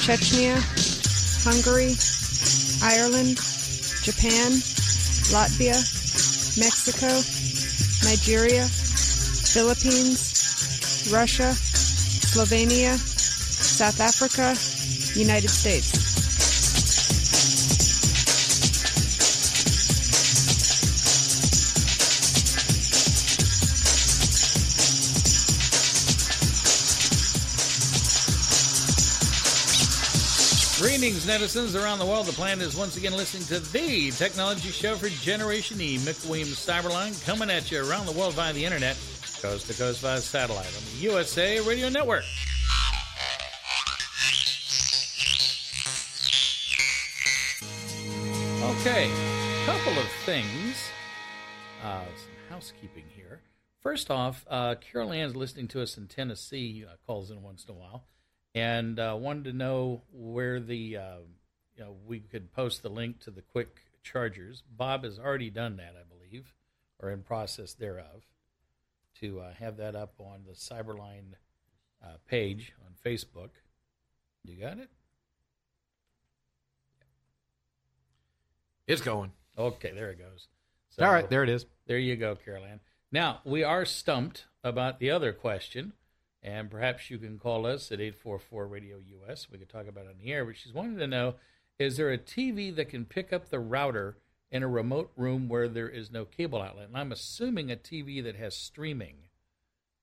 Chechnya, Hungary, Ireland, Japan, Latvia, Mexico, Nigeria, Philippines, Russia, Slovenia, South Africa, United States. Greetings, netizens around the world. The plan is once again listening to the technology show for Generation E. Mick Williams Cyberline coming at you around the world via the internet, coast to coast via satellite on the USA Radio Network. Okay, couple of things. Uh, some housekeeping here. First off, uh, Carol Ann's listening to us in Tennessee, uh, calls in once in a while, and uh, wanted to know where the, uh, you know, we could post the link to the quick chargers. Bob has already done that, I believe, or in process thereof, to uh, have that up on the Cyberline uh, page on Facebook. You got it? It's going. Okay, there it goes. So, All right, there it is. There you go, Carol Ann. Now, we are stumped about the other question, and perhaps you can call us at 844 Radio US. We could talk about it on the air, but she's wanting to know is there a TV that can pick up the router in a remote room where there is no cable outlet? And I'm assuming a TV that has streaming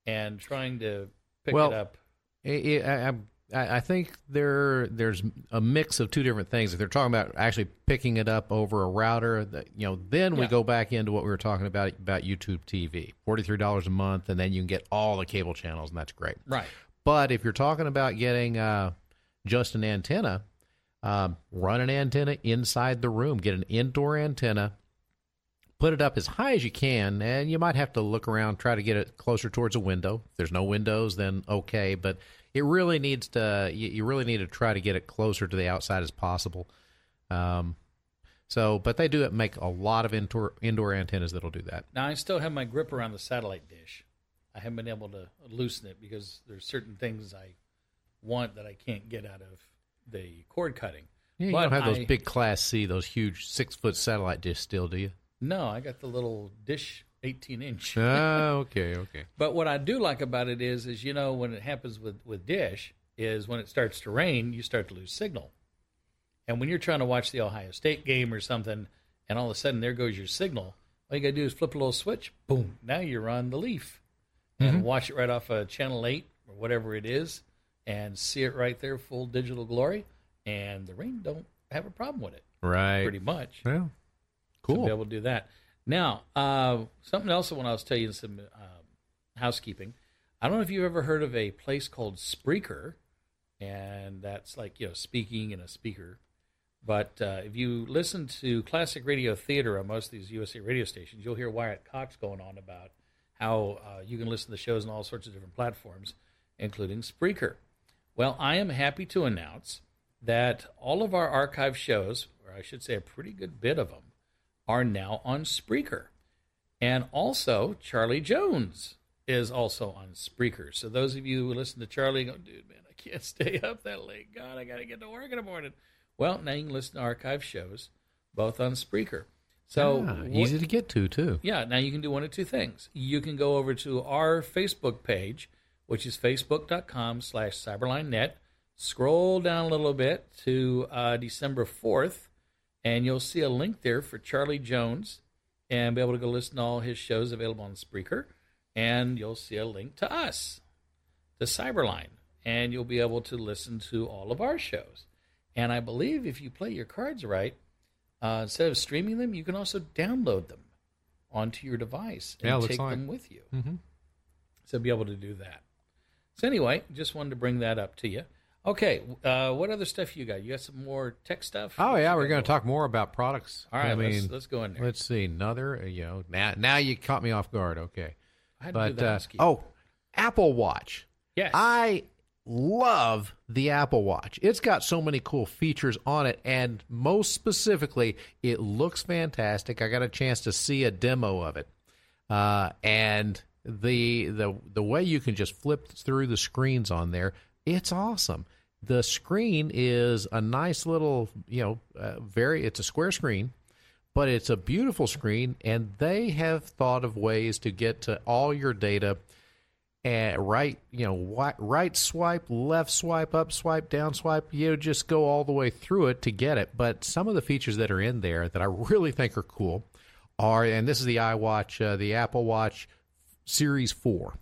and trying to pick well, it up. I, I, I think there there's a mix of two different things. If they're talking about actually picking it up over a router, that you know, then we go back into what we were talking about about YouTube TV, forty three dollars a month, and then you can get all the cable channels, and that's great. Right. But if you're talking about getting uh, just an antenna, um, run an antenna inside the room. Get an indoor antenna. Put it up as high as you can, and you might have to look around, try to get it closer towards a window. If there's no windows, then okay. But it really needs to. You, you really need to try to get it closer to the outside as possible. Um, so, but they do make a lot of indoor indoor antennas that'll do that. Now, I still have my grip around the satellite dish. I haven't been able to loosen it because there's certain things I want that I can't get out of the cord cutting. Yeah, you But don't have those I- big Class C, those huge six foot satellite dish still, do you? No, I got the little dish 18 inch. Ah, okay, okay. But what I do like about it is, is you know, when it happens with with Dish, is when it starts to rain, you start to lose signal. And when you're trying to watch the Ohio State game or something, and all of a sudden there goes your signal, all you got to do is flip a little switch, boom, now you're on the leaf, and Mhm. watch it right off of channel eight or whatever it is, and see it right there, full digital glory, and the rain don't have a problem with it, Right. pretty much. Yeah. Cool. be able to do that. Now, uh, something else I want to tell you some uh, housekeeping. I don't know if you've ever heard of a place called Spreaker, and that's like you know speaking in a speaker. But uh, if you listen to classic radio theater on most of these USA radio stations, you'll hear Wyatt Cox going on about how uh, you can listen to the shows on all sorts of different platforms, including Spreaker. Well, I am happy to announce that all of our archive shows, or I should say a pretty good bit of them, are now on Spreaker. And also, Charlie Jones is also on Spreaker. So those of you who listen to Charlie go, dude, man, I can't stay up that late. God, I got to get to work in the morning. Well, now you can listen to archive shows, both on Spreaker. So Ah, what- easy to get to too. Yeah, now you can do one of two things. You can go over to our Facebook page, which is facebook.com slash cyberlinenet. Scroll down a little bit to uh, December 4th, and you'll see a link there for Charlie Jones and be able to go listen to all his shows available on Spreaker. And you'll see a link to us, to Cyberline, and you'll be able to listen to all of our shows. And I believe if you play your cards right, uh, instead of streaming them, you can also download them onto your device and Yeah, take like. them with you. Mm-hmm. So be able to do that. So anyway, just wanted to bring that up to you. Okay, uh, what other stuff you got? You got some more tech stuff? Oh yeah, we're going to talk more about products. All right, I let's- let's go in there. Let's see another. uh, You know, now now you caught me off guard. Okay, I had to do but uh, oh, Apple Watch. Yes. I love the Apple Watch. It's got so many cool features on it, and most specifically, it looks fantastic. I got a chance to see a demo of it, uh, and the the the way you can just flip through the screens on there, it's awesome. The screen is a nice little, you know, uh, very. It's a square screen, but it's a beautiful screen, and they have thought of ways to get to all your data and right, you know, right swipe, left swipe, up swipe, down swipe. You just go all the way through it to get it. But some of the features that are in there that I really think are cool are, and this is the iWatch, uh, the Apple Watch Series Four,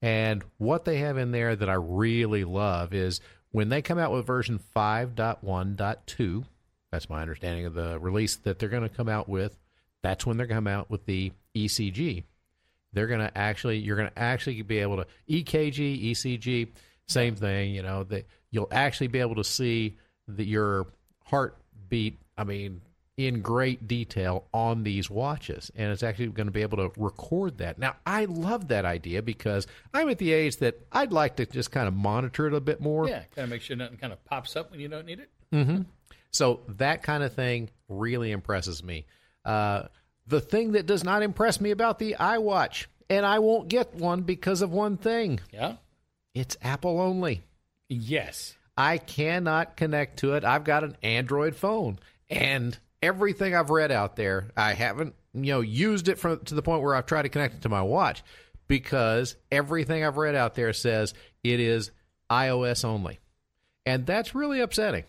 and what they have in there that I really love is when they come out with version 5.1.2. That's my understanding of the release that they're going to come out with. That's when they're going to come out with the ECG they're going to actually you're going to actually be able to EKG, ECG, same thing. You know that you'll actually be able to see that your heartbeat. I mean, in great detail on these watches, and it's actually going to be able to record that. Now, I love that idea because I'm at the age that I'd like to just kind of monitor it a bit more. yeah, kind of make sure nothing kind of pops up when you don't need it. Mm-hmm. So that kind of thing really impresses me. Uh, the thing that does not impress me about the iWatch, and I won't get one because of one thing. Yeah. It's Apple only. Yes. I cannot connect to it. I've got an Android phone, and everything I've read out there, I haven't you know used it from to the point where I've tried to connect it to my watch because everything I've read out there says it is iOS only, and that's really upsetting.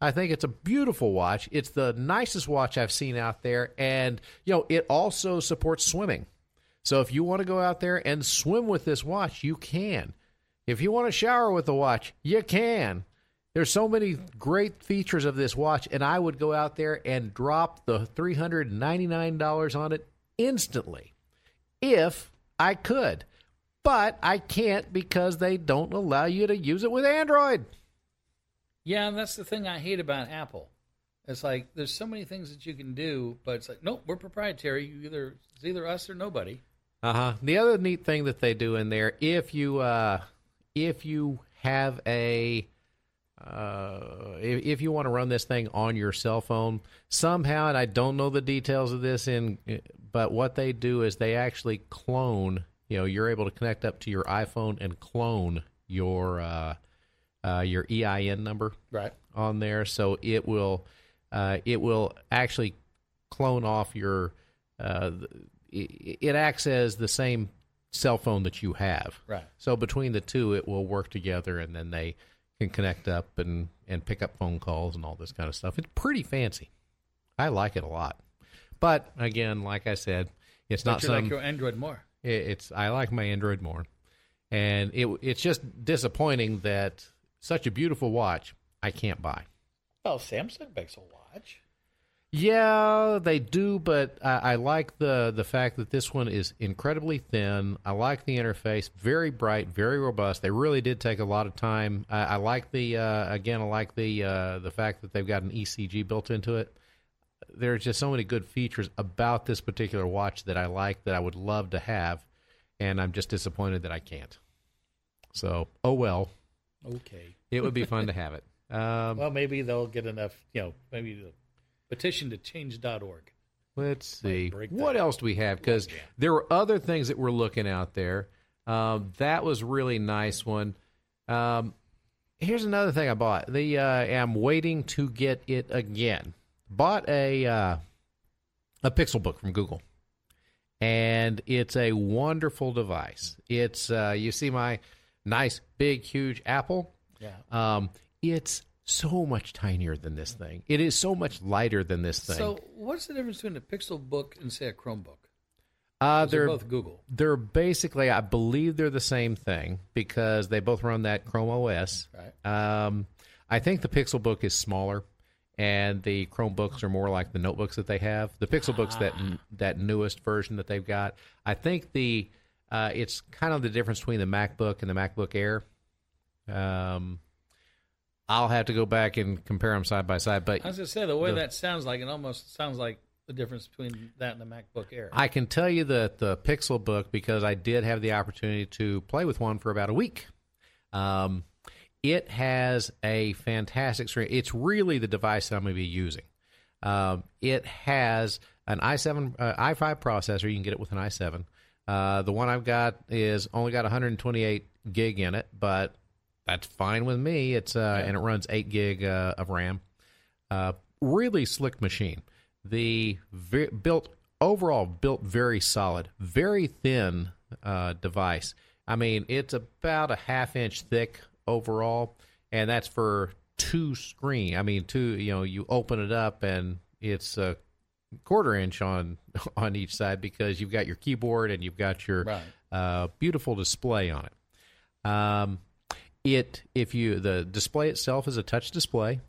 I think it's a beautiful watch. It's the nicest watch I've seen out there, and you know it also supports swimming. So if you want to go out there and swim with this watch, you can. If you want to shower with the watch, you can. There's so many great features of this watch, and I would go out there and drop the $399 on it instantly if I could. But I can't because they don't allow you to use it with Android. Yeah, and that's the thing I hate about Apple. It's like there's so many things that you can do, but it's like, nope, we're proprietary. You either it's either us or nobody. Uh huh. The other neat thing that they do in there, if you uh, if you have a uh, if, if you want to run this thing on your cell phone somehow, and I don't know the details of this, in but what they do is they actually clone. You know, you're able to connect up to your iPhone and clone your uh, uh, your EIN number Right. on there, so it will uh, it will actually clone off your. Uh, it, it acts as the same cell phone that you have. Right. So between the two, it will work together, and then they can connect up and and pick up phone calls and all this kind of stuff. It's pretty fancy. I like it a lot. But again, like I said, it's But not you some. like your Android more. it- it's I like my Android more, and it it's just disappointing that such a beautiful watch I can't buy. Well, Samsung makes a watch. Yeah, they do, but I, I like the the fact that this one is incredibly thin. I like the interface, very bright, very robust. They really did take a lot of time. I, I like the uh, again, I like the uh, the fact that they've got an ECG built into it. There's just so many good features about this particular watch that I like that I would love to have, and I'm just disappointed that I can't. So, oh well, Okay. it would be fun to have it. Um, Well, maybe they'll get enough. You know, maybe petition to change.org. Let's see. What else do we have? Because there were other things that we're looking out there. Um, that was really nice one. Um, here's another thing I bought. The uh, I'm waiting to get it again. Bought a uh, a Pixel Book from Google, and it's a wonderful device. It's uh, you see my nice big huge Apple. Yeah. Um, it's so much tinier than this thing. It is so much lighter than this thing. So, what's the difference between a Pixel Book and say a Chromebook? uh, they're they're both Google. They're basically, I believe, they're the same thing because they both run that Chrome OS. Right. Um, I think the Pixel Book is smaller, and the Chromebooks are more like the notebooks that they have. The Pixel Book's that that newest version that they've got. I think the uh, it's kind of the difference between the MacBook and the MacBook Air. Um, I'll have to go back and compare them side by side, but As I said, the way the- that sounds like it almost sounds like the difference between that and the MacBook Air. I can tell you that the Pixel Book because I did have the opportunity to play with one for about a week. Um, it has a fantastic screen. It's really the device that I'm going to be using. Um, it has an i7, uh, i5 processor. You can get it with an i7. Uh, the one I've got is only got 128 gig in it, but that's fine with me. It's uh, and it runs eight gig uh, of RAM. Uh, really slick machine. The built overall built very solid, very thin uh, device. I mean, it's about a half inch thick overall, and that's for two screen. I mean, two. You know, you open it up and it's a quarter inch on on each side because you've got your keyboard and you've got your Right. uh, beautiful display on it. Um, it if you the display itself is a touch display,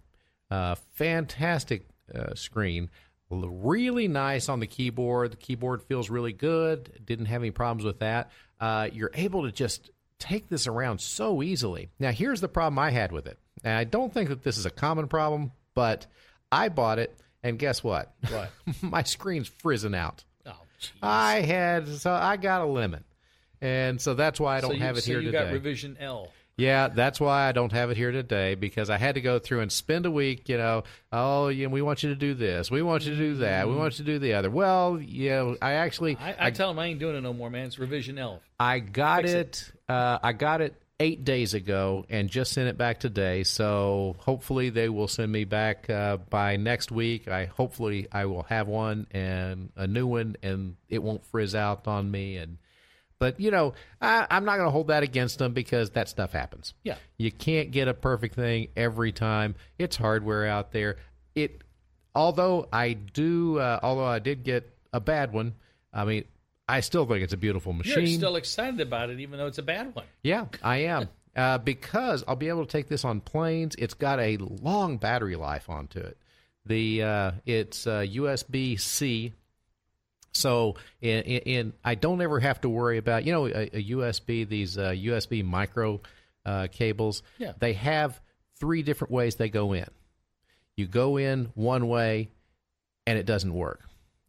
uh, fantastic uh, screen, really nice on the keyboard. The keyboard feels really good. Didn't have any problems with that. Uh, you're able to just take this around so easily. Now here's the problem I had with it, and I don't think that this is a common problem, but I bought it, and guess what? What? My screen's frizzing out. oh. I had so I got a lemon, and so that's why I don't so you, have it so here you today. got revision L. yeah, that's why I don't have it here today because I had to go through and spend a week. You know, oh, know, we want you to do this, we want you to do that, we want you to do the other. Well, you know, I actually I, I, tell them I ain't doing it no more, man. It's revision L. I got Fix it. Uh, I got it eight days ago and just sent it back today. So hopefully they will send me back uh, by next week. I hopefully I will have one and a new one, and it won't frizz out on me. And but you know I, I'm not going to hold that against them because that stuff happens. Yeah. You can't get a perfect thing every time. It's hardware out there. It although I do uh, although I did get a bad one. I mean, I still think it's a beautiful machine. You're still excited about it, even though it's a bad one. Yeah, I am. Uh, because I'll be able to take this on planes. It's got a long battery life onto it. The uh, it's uh, USB C, so in, in, I don't ever have to worry about you know a, a USB these uh, USB micro uh, cables. Yeah. they have three different ways they go in. You go in one way, and it doesn't work.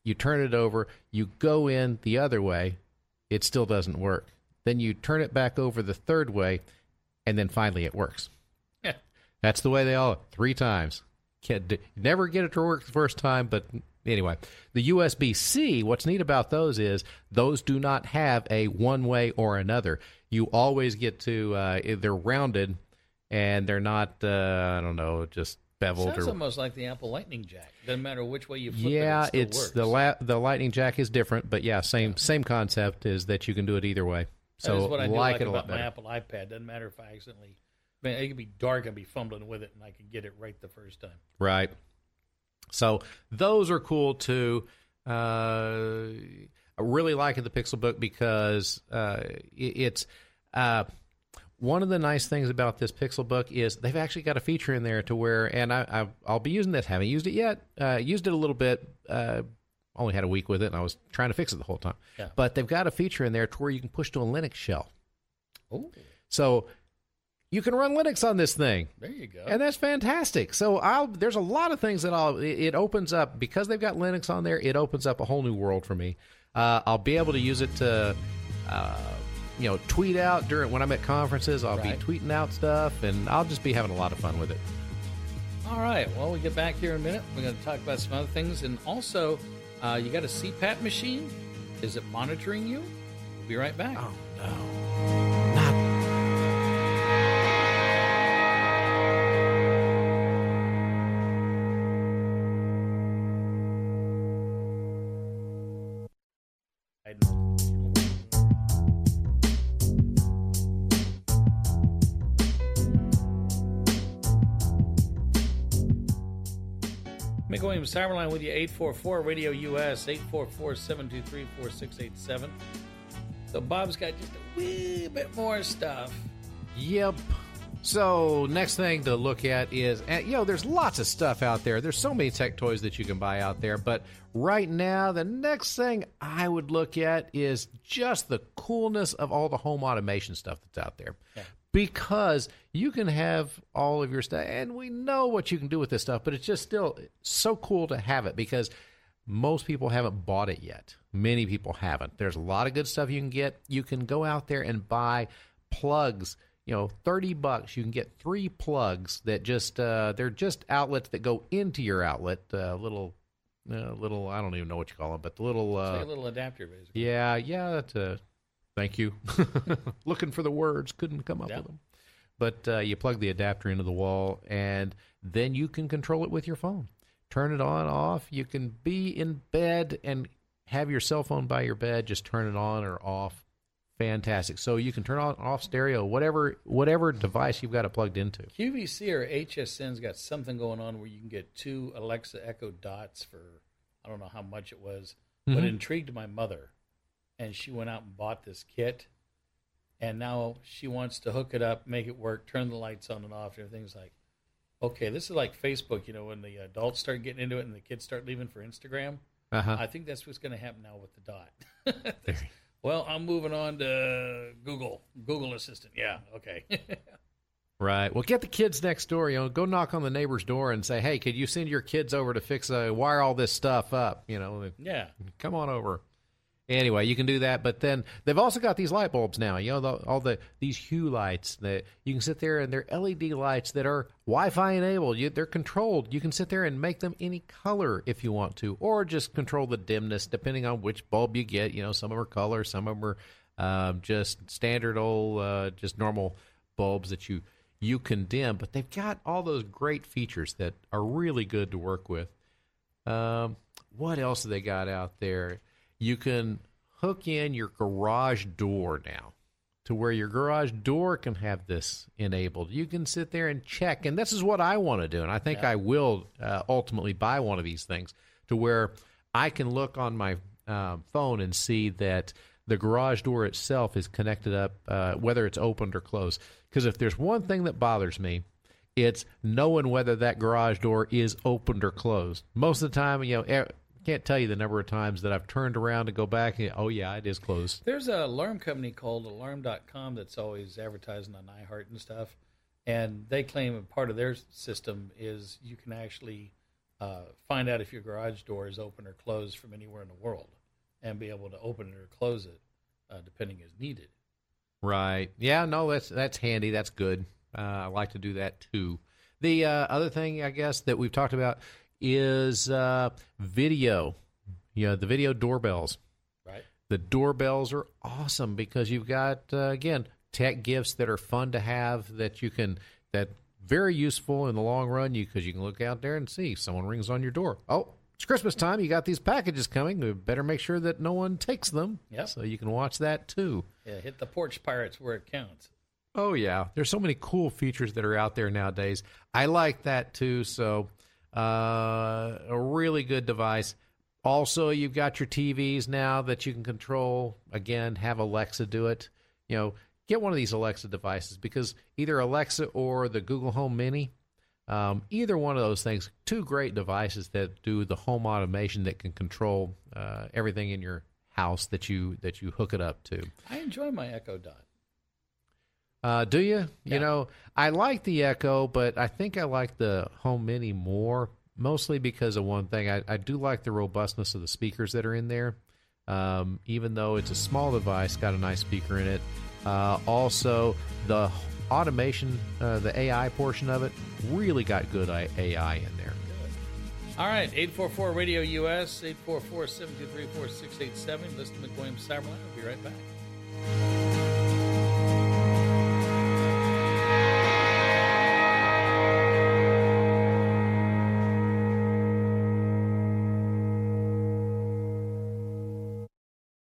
You turn it over, you go in the other way, it still doesn't work. Then you turn it back over the third way, and then finally it works. Yeah. That's the way they all three times. Can't never get it to work the first time, but anyway, the USB C. What's neat about those is those do not have a one way or another. You always get to uh, they're rounded, and they're not uh, I don't know just beveled Sounds or almost like the Apple Lightning Jack. Doesn't matter which way you flip yeah, it, it it's works. the la- the lightning jack is different, but yeah, same same concept is that you can do it either way. So is what I do like, like it a lot about my. Apple iPad. Doesn't matter if I accidentally. Man, it could be dark. I'd be fumbling with it, and I can get it right the first time. Right. So those are cool too. Uh, I really like the Pixel Book because uh, it, it's uh, one of the nice things about this Pixel Book is they've actually got a feature in there to where, and I, I I'll be using this. Haven't used it yet. Uh, used it a little bit. Uh, only had a week with it, and I was trying to fix it the whole time. Yeah. But they've got a feature in there to where you can push to a Linux shell. Oh, So you can run Linux on this thing. there you go. And that's fantastic. So I'll there's a lot of things that I'll it it opens up because they've got Linux on there. It opens up a whole new world for me. Uh, I'll be able to use it to, uh, you know, tweet out during when I'm at conferences. I'll Right. be tweeting out stuff, and I'll just be having a lot of fun with it. All right. Well, we get back here in a minute. We're going to talk about some other things, and also, uh, you got a CPAP machine. Is it monitoring you? We'll be right back. Oh no, not Mick Williams, Cyberline with you, 844 Radio US, 844 723 4687. So Bob's got just a wee bit more stuff. Yep. So next thing to look at is, and, you know, there's lots of stuff out there. There's so many tech toys that you can buy out there. But right now, the next thing I would look at is just the coolness of all the home automation stuff that's out there. Because you can have all of your stuff, and we know what you can do with this stuff, but it's just still so cool to have it because most people haven't bought it yet. Many people haven't. There's a lot of good stuff you can get. You can go out there and buy plugs. You know, thirty bucks. You can get three plugs that just uh, they're just outlets that go into your outlet. Uh, little, uh, little. I don't even know what you call them, but the little. Uh, like a little adapter, basically. yeah, yeah. That's a. Thank you. Looking for the words, couldn't come up Yeah. with them. But uh, you plug the adapter into the wall, and then you can control it with your phone. Turn it on, off. You can be in bed and have your cell phone by your bed. Just turn it on or off. Fantastic. So you can turn on, off stereo, whatever, whatever device you've got it plugged into. QVC or HSN's got something going on where you can get two Alexa Echo Dots for I don't know how much it was, but Mhm. it intrigued my mother, and she went out and bought this kit, and now she wants to hook it up, make it work, turn the lights on and off, and everything's like, okay, this is like Facebook, you know, when the adults start getting into it and the kids start leaving for Instagram. Uh-huh. I think that's what's going to happen now with the dot. well, I'm moving on to Google, Google Assistant. Yeah, okay. Right. Well, get the kids next door. You know, go knock on the neighbor's door and say, "Hey, could you send your kids over to fix uh, wire all this stuff up?" You know, yeah. come on over. Anyway, you can do that, but then they've also got these light bulbs now. You know, the, all the these hue lights that you can sit there and they're LED lights that are Wi-Fi enabled. You, they're controlled. You can sit there and make them any color if you want to, or just control the dimness depending on which bulb you get. You know, some of them are color, some of them are um, just standard old, uh, just normal bulbs that you you can dim. But they've got all those great features that are really good to work with. Um, what else have they got out there? You can hook in your garage door now to where your garage door can have this enabled. You can sit there and check, and this is what I want to do, and I think I will uh, ultimately buy one of these things to where I can look on my um, phone and see that the garage door itself is connected up, uh, whether it's opened or closed. Because if there's one thing that bothers me, it's knowing whether that garage door is opened or closed. Most of the time, you know, can't tell you the number of times that I've turned around to go back and oh yeah, it is closed. There's a alarm company called Alarm.com that's always advertising on iHeart and stuff, and they claim a part of their system is you can actually uh, find out if your garage door is open or closed from anywhere in the world, and be able to open it or close it uh, depending as needed. Right. Yeah. No, that's that's handy. That's good. Uh, I like to do that too. The uh, other thing, I guess, that we've talked about is uh, video. You know, the video doorbells. Right. The doorbells are awesome because you've got uh, again tech gifts that are fun to have that you can that very useful in the long run. You because you can look out there and see someone rings on your door. Oh, it's Christmas time. You got these packages coming. We better make sure that no one takes them. Yep. So you can watch that too. Yeah, hit the porch pirates where it counts. Oh yeah, there's so many cool features that are out there nowadays. I like that too. So, uh, a really good device. Also, you've got your TVs now that you can control. Again, have Alexa do it. You know, get one of these Alexa devices because either Alexa or the Google Home Mini, um, either one of those things, two great devices that do the home automation that can control uh, everything in your house that you that you hook it up to. I enjoy my Echo Dot. Uh, do you? Yeah. You know, I like the Echo, but I think I like the Home Mini more, mostly because of one thing. I, I do like the robustness of the speakers that are in there. Um, even though it's a small device, got a nice speaker in it. Uh, also, the automation, uh, the AI portion of it, really got good AI in there. All right, 844 Radio US, 844 723 4687. Listen to Mick Williams Cyberline. I'll be right back.